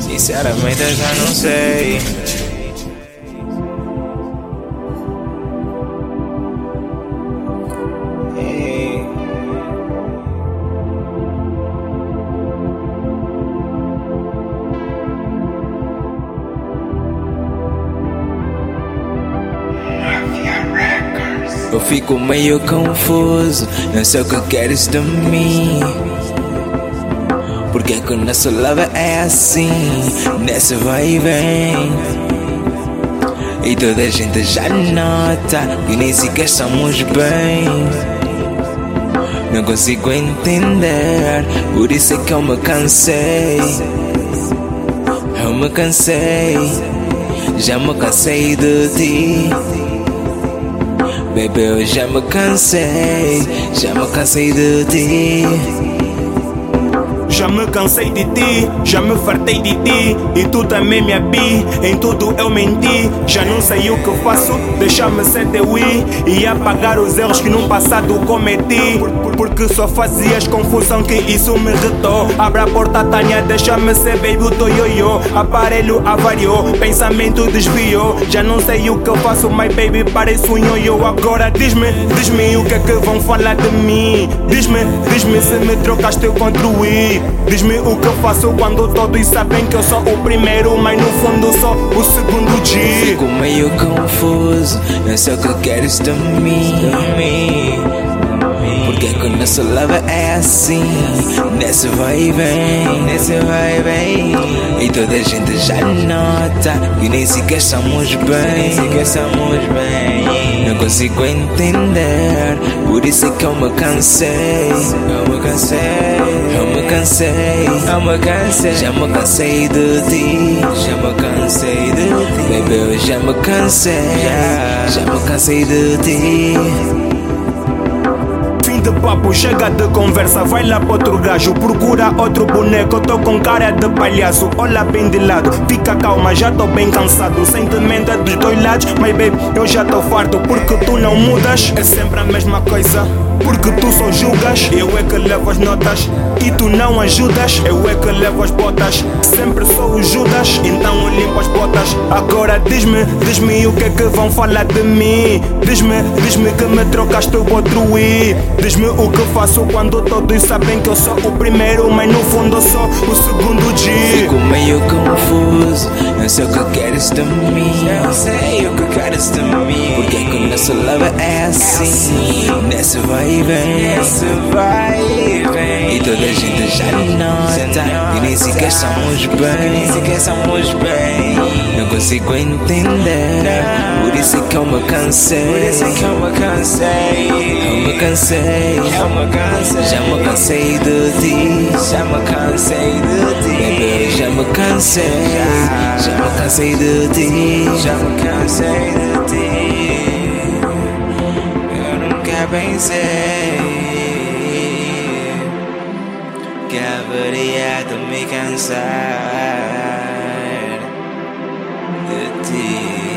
Sinceramente eu já não sei. Ei. Eu fico meio confuso, não sei o que queres de mim. Porque que o nosso love é assim, nessa vai e vem. E toda a gente já nota que nem sequer estamos bem. Não consigo entender, por isso é que eu me cansei. Eu me cansei, já me cansei de ti. Baby, eu já me cansei, já me cansei de ti. Já me cansei de ti, já me fartei de ti. E tu também me abi, em tudo eu menti. Já não sei o que faço, deixa-me ser teu i. E apagar os erros que no passado cometi. Por- por- Porque só fazias confusão que isso me irritou. Abre a porta Tânia, deixa-me ser baby o teu yo-yo Aparelho avariou, pensamento desviou. Já não sei o que eu faço, my baby parece um yo-yo Agora diz-me, diz-me o que é que vão falar de mim Diz-me, diz-me se me trocaste eu construí Diz-me o que eu faço quando todos sabem que eu sou o primeiro Mas no fundo sou o segundo G Fico meio confuso, não sei o que queres de mim. Porque que o nosso love é assim, nesse vai e vem, nesse vai e vem. E toda a gente já nota que nem sequer estamos bem, nem sequer estamos bem. Não consigo entender, por isso é que eu me cansei. Eu me cansei, eu me cansei, eu me cansei. Já me cansei de ti, já me cansei de ti. Baby, eu já me cansei, já me cansei de ti. Papo, chega de conversa, vai lá para outro gajo Procura outro boneco, tô com cara de palhaço Olha bem de lado, fica calma, já tô bem cansado Sentimento é dos dois lados, mas baby, eu já tô farto Porque tu não mudas, é sempre a mesma coisa porque tu só julgas, eu é que levo as notas E tu não ajudas, eu é que levo as botas Sempre sou o Judas, então eu limpo as botas Agora diz-me, diz-me o que é que vão falar de mim Diz-me, diz-me que me trocaste o outro i Diz-me o que faço quando todos sabem que eu sou o primeiro Mas no fundo eu sou o segundo G. Fico meio confuso, não sei o que queres de mim. Não sei o que queres de mim. Porque que o nosso love é assim, nesse vai e vem, nesse vai e vem. E toda a gente já nota que nem sequer estamos bem, nem sequer estamos bem. Não consigo entender, por isso é que eu me cansei, por isso é que eu me cansei. Eu me cansei, eu me cansei, já me cansei de ti, já me cansei de ti. Baby, já cansei, já me cansei de ti, já me cansei de ti. Eu nunca pensei que haveria de me cansar de ti.